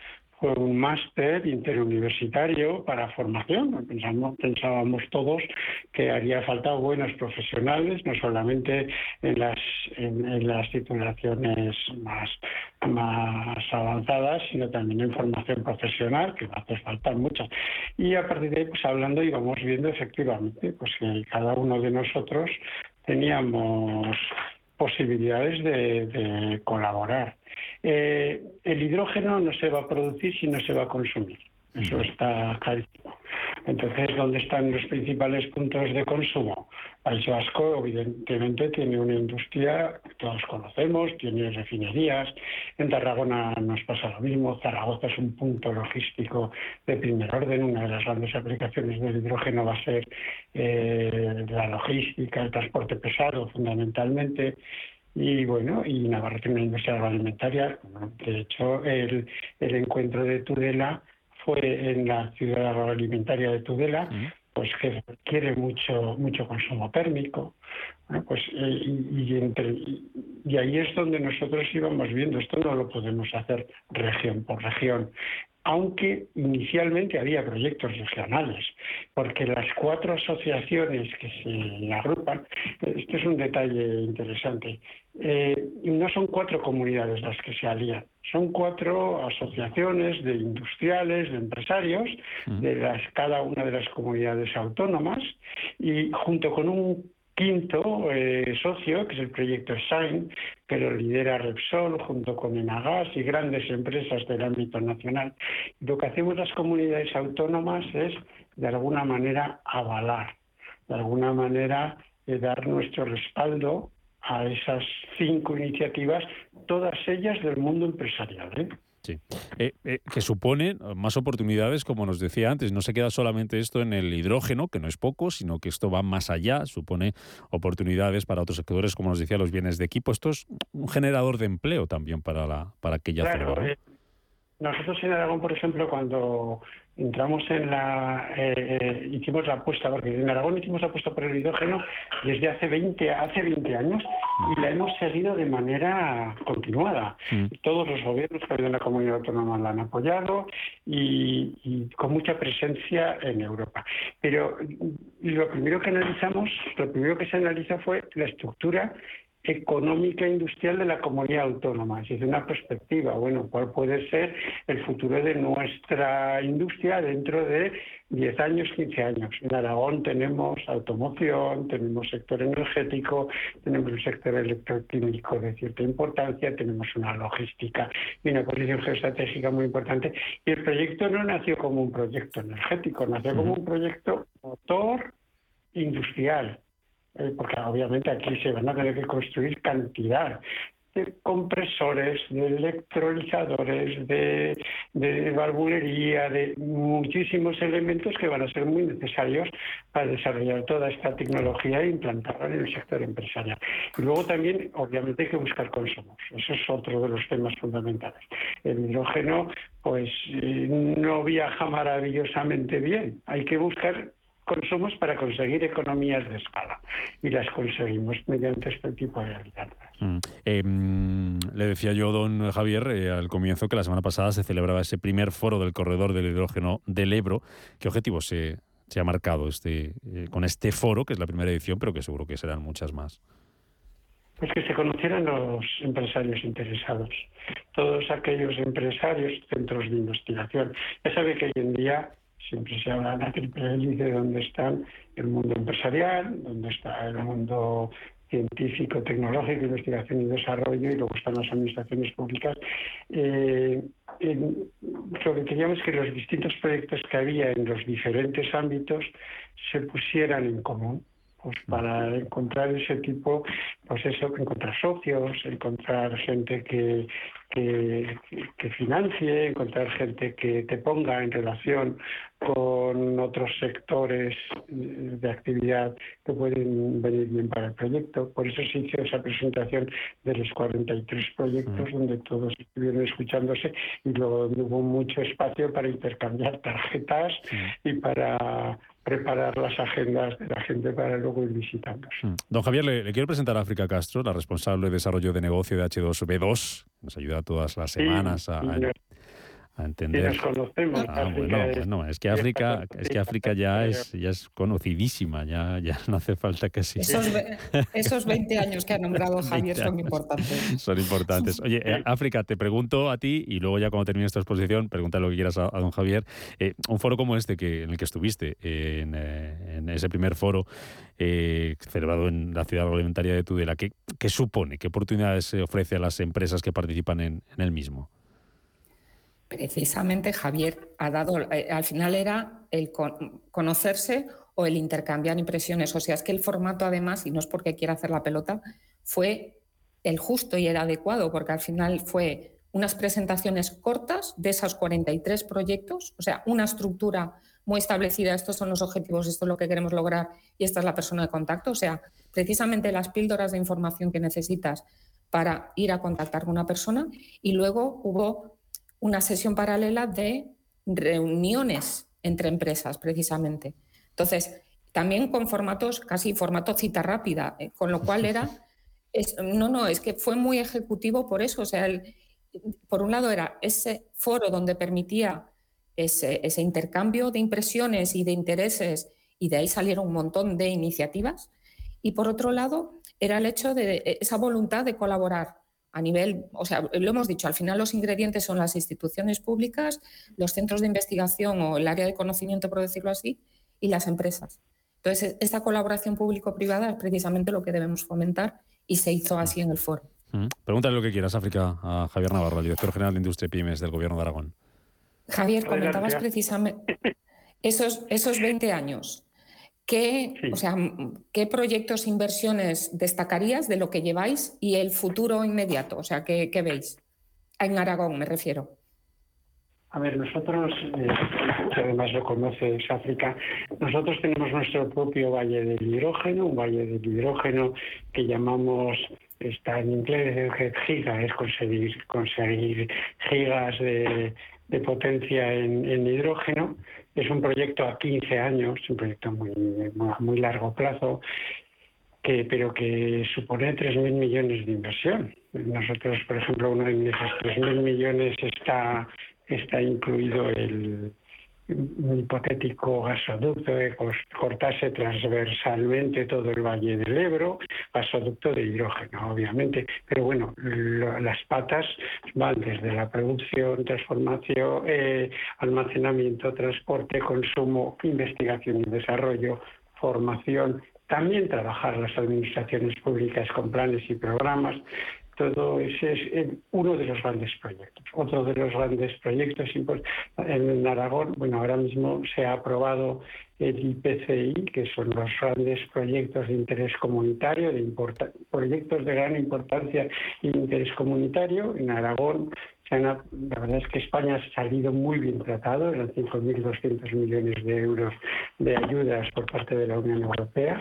fue un máster interuniversitario para formación. Pensábamos todos que haría falta buenos profesionales, no solamente en las, en, las titulaciones más, avanzadas, sino también en formación profesional, que va a hacer falta muchas. Y a partir de ahí, pues hablando, íbamos viendo efectivamente pues que cada uno de nosotros teníamos posibilidades de colaborar. Eh, el hidrógeno no se va a producir si no se va a consumir. Eso está clarísimo. Entonces, ¿dónde están los principales puntos de consumo? País Vasco, evidentemente, tiene una industria que todos conocemos, tiene refinerías. En Tarragona nos pasa lo mismo. Zaragoza es un punto logístico de primer orden. Una de las grandes aplicaciones del hidrógeno va a ser eh, la logística, el transporte pesado, fundamentalmente. Y bueno, y Navarra tiene una industria agroalimentaria. De hecho, el, el encuentro de Tudela fue en la ciudad agroalimentaria de Tudela, pues que requiere mucho mucho consumo térmico. pues eh, y, y, y, ahí es donde nosotros íbamos viendo, esto no lo podemos hacer región por región aunque inicialmente había proyectos regionales, porque las cuatro asociaciones que se agrupan, este es un detalle interesante, eh, no son cuatro comunidades las que se alían, son cuatro asociaciones de industriales, de empresarios, de las, cada una de las comunidades autónomas, y junto con un quinto eh, socio, que es el proyecto SHINE, que lo lidera Repsol junto con Enagas y grandes empresas del ámbito nacional. Lo que hacemos las comunidades autónomas es, de alguna manera, avalar, de alguna manera, eh, dar nuestro respaldo a esas cinco iniciativas, todas ellas del mundo empresarial. ¿eh? Sí. Eh, eh, que supone más oportunidades, como nos decía antes. No se queda solamente esto en el hidrógeno, que no es poco, sino que esto va más allá, supone oportunidades para otros sectores, como nos decía, los bienes de equipo. Esto es un generador de empleo también para, la, para aquella Claro, zona. ¿no? eh, nosotros en Aragón, por ejemplo, cuando entramos en la, eh, eh, hicimos la apuesta, porque en Aragón hicimos la apuesta por el hidrógeno desde hace 20, hace 20 años y la hemos seguido de manera continuada. Todos los gobiernos que ha habido en la comunidad autónoma la han apoyado y, y con mucha presencia en Europa. Pero mm, lo primero que analizamos, lo primero que se analiza fue la estructura económica e industrial de la comunidad autónoma, es decir, una perspectiva, bueno, cuál puede ser el futuro de nuestra industria dentro de 10 años, 15 años. En Aragón tenemos automoción, tenemos sector energético, tenemos un sector electroquímico de cierta importancia, tenemos una logística y una posición geoestratégica muy importante. Y el proyecto no nació como un proyecto energético, nació como un proyecto motor industrial, eh, porque obviamente aquí se van a tener que construir cantidad de compresores, de electrolizadores, de, de valvulería, de muchísimos elementos que van a ser muy necesarios para desarrollar toda esta tecnología e implantarla en el sector empresarial. Y luego también, obviamente, hay que buscar consumos. Eso es otro de los temas fundamentales. El hidrógeno, pues, eh, no viaja maravillosamente bien. Hay que buscar consumos para conseguir economías de escala y las conseguimos mediante este tipo de alianzas. Mm. Eh, mm, le decía yo, don Javier, eh, al comienzo que la semana pasada se celebraba ese primer foro del corredor del hidrógeno del Ebro. ¿Qué objetivo se, se ha marcado este, eh, con este foro, que es la primera edición, pero que seguro que serán muchas más? Pues que se conocieran los empresarios interesados, todos aquellos empresarios, centros de investigación. Ya sabe que hoy en día siempre se habla de la triple hélice donde están el mundo empresarial, donde está el mundo científico, tecnológico, investigación y desarrollo, y luego están las administraciones públicas. Eh, lo que queríamos es que los distintos proyectos que había en los diferentes ámbitos se pusieran en común pues para encontrar ese tipo, pues eso, encontrar socios, encontrar gente que, que, que financie, encontrar gente que te ponga en relación con otros sectores eh, de actividad que pueden venir bien para el proyecto. Por eso se hizo esa presentación de los 43 proyectos donde todos estuvieron escuchándose y luego hubo mucho espacio para intercambiar tarjetas y para preparar las agendas de la gente para luego ir visitando. Mm. Don Javier, le, le quiero presentar a África Castro, la responsable de desarrollo de negocio de H2B2. Nos ayuda todas las Sí, semanas a, a entender. nos conocemos, Ah, bueno, es- bueno, es que África, es que África ya es, ya es conocidísima, ya, ya no hace falta que sí. Esos, esos 20 años que ha nombrado Javier son 20 años. importantes. Son importantes. Oye, eh, África, te pregunto a ti y luego ya cuando termine esta exposición, pregunta lo que quieras a, a don Javier. Eh, un foro como este que en el que estuviste, eh, en, eh, en ese primer foro eh, celebrado en la ciudad agroalimentaria de Tudela, ¿qué, qué supone? ¿Qué oportunidades se ofrece a las empresas que participan en, en el mismo? Precisamente Javier ha dado, eh, al final era el con- conocerse o el intercambiar impresiones. O sea, es que el formato además, y no es porque quiera hacer la pelota, fue el justo y el adecuado, porque al final fue unas presentaciones cortas de esos 43 proyectos, o sea, una estructura muy establecida, estos son los objetivos, esto es lo que queremos lograr y esta es la persona de contacto, o sea, precisamente las píldoras de información que necesitas para ir a contactar con una persona y luego hubo una sesión paralela de reuniones entre empresas, precisamente. Entonces, también con formatos, casi formato cita rápida, eh, con lo cual era, es- no, no, es que fue muy ejecutivo por eso, o sea, el- por un lado era ese foro donde permitía ese, ese intercambio de impresiones y de intereses y de ahí salieron un montón de iniciativas y por otro lado era el hecho de eh, esa voluntad de colaborar a nivel, o sea, lo hemos dicho, al final los ingredientes son las instituciones públicas, los centros de investigación o el área de conocimiento, por decirlo así, y las empresas. Entonces, esta colaboración público-privada es precisamente lo que debemos fomentar y se hizo así en el foro. Mm. Pregúntale lo que quieras, África, a Javier Navarro, el director general de Industria y Pymes del Gobierno de Aragón. Javier, comentabas precisamente esos, esos 20 años. ¿Qué, o sea, ¿Qué proyectos, inversiones destacarías de lo que lleváis y el futuro inmediato? O sea, ¿qué, veis? En Aragón me refiero. A ver, nosotros, eh, además lo conoces, África, nosotros tenemos nuestro propio valle del hidrógeno, un valle del hidrógeno que llamamos, está en inglés, giga, es conseguir, conseguir gigas de, potencia en, en hidrógeno es un proyecto a 15 años, un proyecto muy, muy, largo plazo, que, pero que supone 3.000 millones de inversión. Nosotros, por ejemplo, uno de esos 3.000 millones está, está incluido el, un hipotético gasoducto que cortase transversalmente todo el Valle del Ebro, gasoducto de hidrógeno, obviamente. Pero bueno, las patas van desde la producción, transformación, eh, almacenamiento, transporte, consumo, investigación y desarrollo, formación, también trabajar las administraciones públicas con planes y programas, todo ese es uno de los grandes proyectos. Otro de los grandes proyectos en Aragón, bueno, ahora mismo se ha aprobado el IPCI, que son los grandes proyectos de interés comunitario, de proyectos de gran importancia y de interés comunitario. En Aragón, la verdad es que España ha salido muy bien tratado, eran 5.200 millones de euros de ayudas por parte de la Unión Europea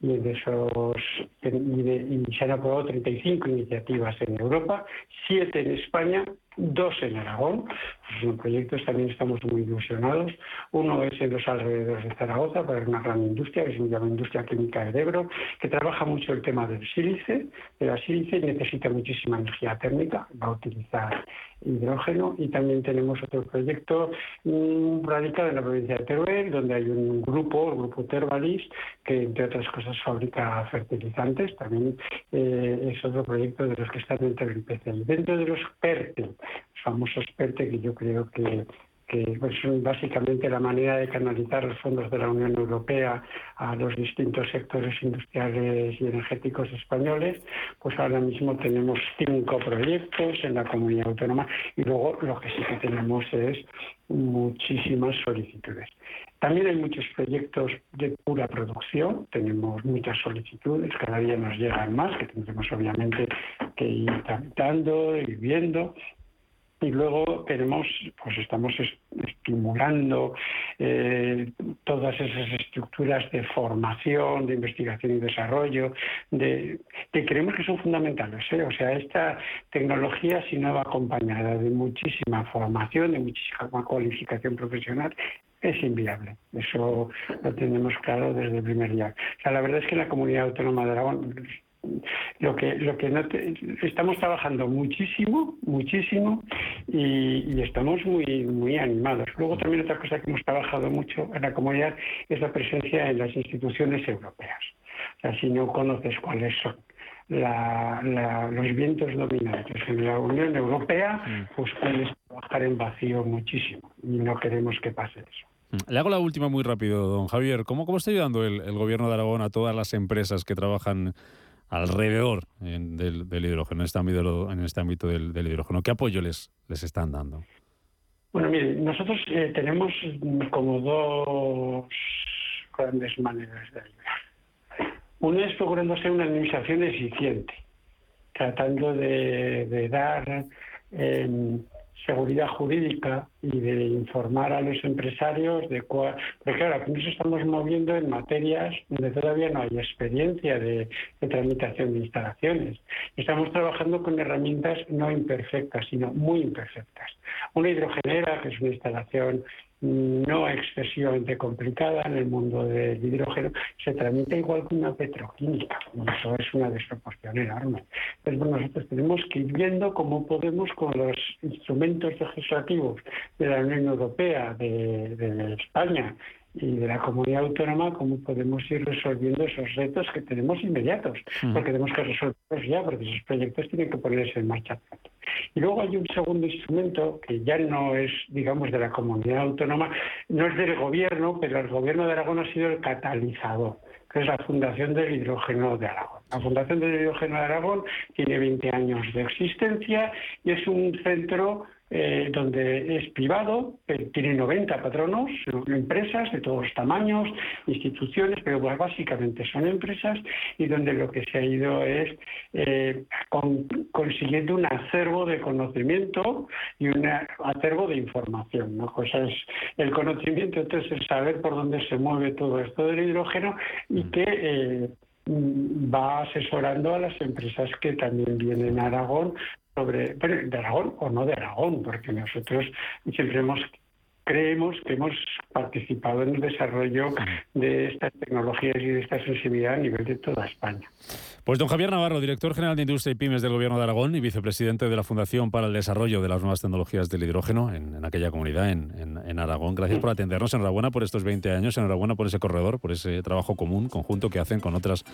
y de esos y, se han aprobado 35 iniciativas en Europa, 7 en España, dos en Aragón. Pues los proyectos también estamos muy ilusionados. Uno es en los alrededores de Zaragoza para una gran industria que se llama Industria Química de Ebro, que trabaja mucho el tema del sílice. De la sílice necesita muchísima energía térmica, va a utilizar hidrógeno y también tenemos otro proyecto mm, radicado en la provincia de Teruel, donde hay un grupo, el grupo Tervalis, que entre otras cosas fabrica fertilizantes. También eh, es otro proyecto de los que están dentro del IPCI. Dentro de los PERTE, los famosos PERTE, que yo creo que que pues, son básicamente la manera de canalizar los fondos de la Unión Europea a los distintos sectores industriales y energéticos españoles, pues ahora mismo tenemos cinco proyectos en la comunidad autónoma y luego lo que sí que tenemos es muchísimas solicitudes. También hay muchos proyectos de pura producción, tenemos muchas solicitudes, cada día nos llegan más, que tendremos obviamente que ir tramitando y viendo, y luego tenemos, pues estamos estimulando eh, todas esas estructuras de formación, de investigación y desarrollo, de, que creemos que son fundamentales. ¿eh? O sea, esta tecnología, si no va acompañada de muchísima formación, de muchísima cualificación profesional, es inviable. Eso lo tenemos claro desde el primer día. O sea, la verdad es que la comunidad autónoma de Aragón lo que lo que estamos trabajando muchísimo muchísimo y, estamos muy muy animados luego también otra cosa que hemos trabajado mucho en la comunidad es la presencia en las instituciones europeas o sea si no conoces cuáles son los vientos dominantes en la Unión Europea mm. pues puedes trabajar en vacío muchísimo y no queremos que pase eso mm. le hago la última muy rápido, don Javier. ¿Cómo, cómo está ayudando el, el, gobierno de Aragón a todas las empresas que trabajan alrededor del, hidrógeno, en este ámbito, en este del, hidrógeno? ¿Qué apoyo les, les están dando? Bueno, mire, nosotros eh, tenemos como dos grandes maneras de ayudar. Una es procurando ser una administración eficiente, tratando de, dar eh, seguridad jurídica y de informar a los empresarios de cuál. Porque claro, aquí nos estamos moviendo en materias donde todavía no hay experiencia de, de, tramitación de instalaciones. Estamos trabajando con herramientas no imperfectas, sino muy imperfectas. Una hidrogenera, que es una instalación no excesivamente complicada en el mundo del hidrógeno, se tramita igual que una petroquímica. Eso es una desproporción enorme. Entonces, nosotros tenemos que ir viendo cómo podemos, con los instrumentos legislativos de la Unión Europea, de, España y de la comunidad autónoma, cómo podemos ir resolviendo esos retos que tenemos inmediatos, porque tenemos que resolverlos ya, porque esos proyectos tienen que ponerse en marcha. Y luego hay un segundo instrumento que ya no es, digamos, de la comunidad autónoma, no es del gobierno, pero el gobierno de Aragón ha sido el catalizador, que es la Fundación del Hidrógeno de Aragón. La Fundación del Hidrógeno de Aragón tiene 20 años de existencia y es un centro eh, donde es privado, eh, tiene 90 patronos, empresas de todos los tamaños, instituciones, pero básicamente son empresas y donde lo que se ha ido es eh, consiguiendo un acervo de conocimiento y un acervo de información. ¿no? Cosa es el conocimiento, entonces el saber por dónde se mueve todo esto del hidrógeno y que va asesorando a las empresas que también vienen a Aragón sobre, de Aragón o no de Aragón, porque nosotros siempre hemos creemos que hemos participado en el desarrollo de estas tecnologías y de esta sensibilidad a nivel de toda España. Pues don Javier Navarro, director general de Industria y Pymes del Gobierno de Aragón y vicepresidente de la Fundación para el Desarrollo de las Nuevas Tecnologías del Hidrógeno en, aquella comunidad, en, Aragón. Gracias por atendernos. Enhorabuena por estos 20 años, enhorabuena por ese corredor, por ese trabajo común, conjunto que hacen con otras,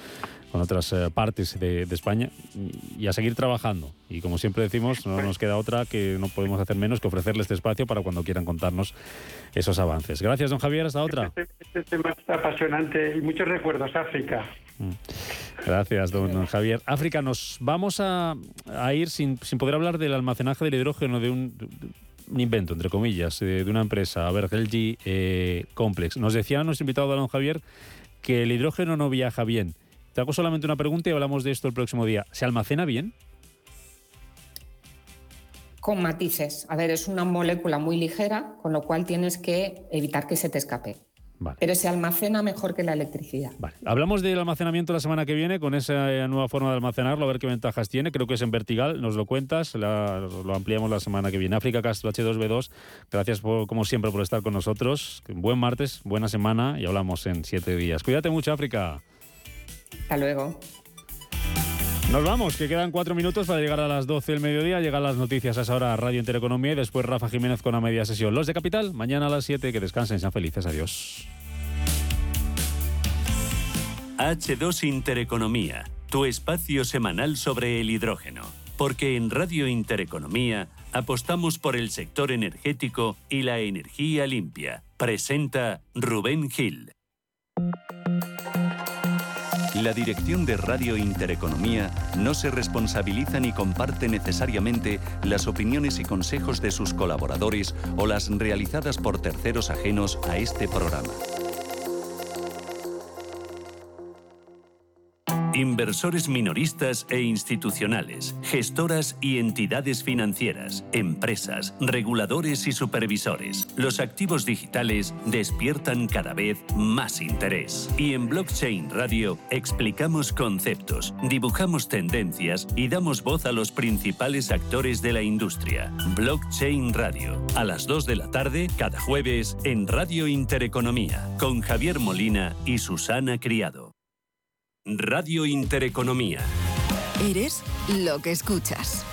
con otras eh, partes de, España y a seguir trabajando. Y como siempre decimos, no nos queda otra que no podemos hacer menos que ofrecerle este espacio para cuando quieran contarnos esos avances. Gracias, don Javier. Hasta otra. Este, este tema está apasionante y muchos recuerdos, África. Mm. Gracias, don, Javier. África, nos vamos a, ir sin, poder hablar del almacenaje del hidrógeno de un, invento, entre comillas, de, una empresa, a ver, LG eh, Complex. Nos decía nuestro invitado, don Javier, que el hidrógeno no viaja bien. Te hago solamente una pregunta y hablamos de esto el próximo día. ¿Se almacena bien? con matices. A ver, es una molécula muy ligera, con lo cual tienes que evitar que se te escape. Pero se almacena mejor que la electricidad. Hablamos del almacenamiento la semana que viene con esa eh, nueva forma de almacenarlo, a ver qué ventajas tiene. Creo que es en vertical, nos lo cuentas, lo ampliamos la semana que viene. África Castro H2B2, gracias como siempre por estar con nosotros. Buen martes, buena semana y hablamos en siete días. Cuídate mucho, África. Hasta luego. Nos vamos, que quedan cuatro minutos para llegar a las 12 del mediodía. Llegan las noticias a esa hora Radio Intereconomía y después Rafa Jiménez con la media sesión. Los de Capital, mañana a las 7. Que descansen, sean felices. Adiós. H2 Intereconomía, tu espacio semanal sobre el hidrógeno. Porque en Radio Intereconomía apostamos por el sector energético y la energía limpia. Presenta Rubén Gil. La dirección de Radio Intereconomía no se responsabiliza ni comparte necesariamente las opiniones y consejos de sus colaboradores o las realizadas por terceros ajenos a este programa. Inversores minoristas e institucionales, gestoras y entidades financieras, empresas, reguladores y supervisores. Los activos digitales despiertan cada vez más interés. Y en Blockchain Radio explicamos conceptos, dibujamos tendencias y damos voz a los principales actores de la industria. Blockchain Radio, a las 2 de la tarde, cada jueves, en Radio Intereconomía, con Javier Molina y Susana Criado. Radio Intereconomía. Eres lo que escuchas.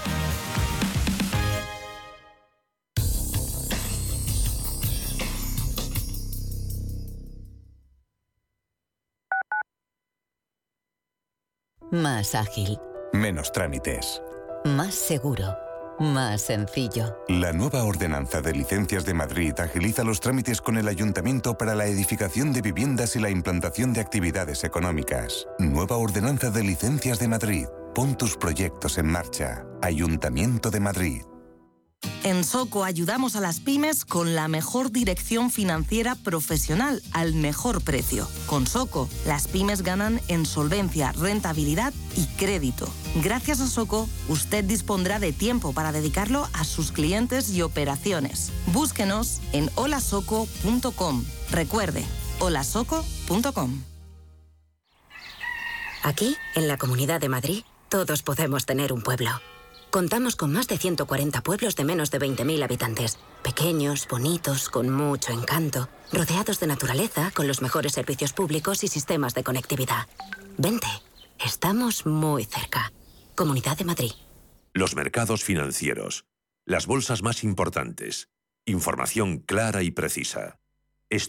Más ágil. Menos trámites. Más seguro. Más sencillo. La nueva ordenanza de licencias de Madrid agiliza los trámites con el ayuntamiento para la edificación de viviendas y la implantación de actividades económicas. Nueva ordenanza de licencias de Madrid. Pon tus proyectos en marcha. Ayuntamiento de Madrid. En Soco ayudamos a las pymes con la mejor dirección financiera profesional al mejor precio. Con Soco, las pymes ganan en solvencia, rentabilidad y crédito. Gracias a Soco, usted dispondrá de tiempo para dedicarlo a sus clientes y operaciones. Búsquenos en holasoco.com. Recuerde, holasoco.com. Aquí, en la Comunidad de Madrid, todos podemos tener un pueblo. Contamos con más de 140 pueblos de menos de 20.000 habitantes. Pequeños, bonitos, con mucho encanto, rodeados de naturaleza, con los mejores servicios públicos y sistemas de conectividad. Vente, estamos muy cerca. Comunidad de Madrid. Los mercados financieros. Las bolsas más importantes. Información clara y precisa.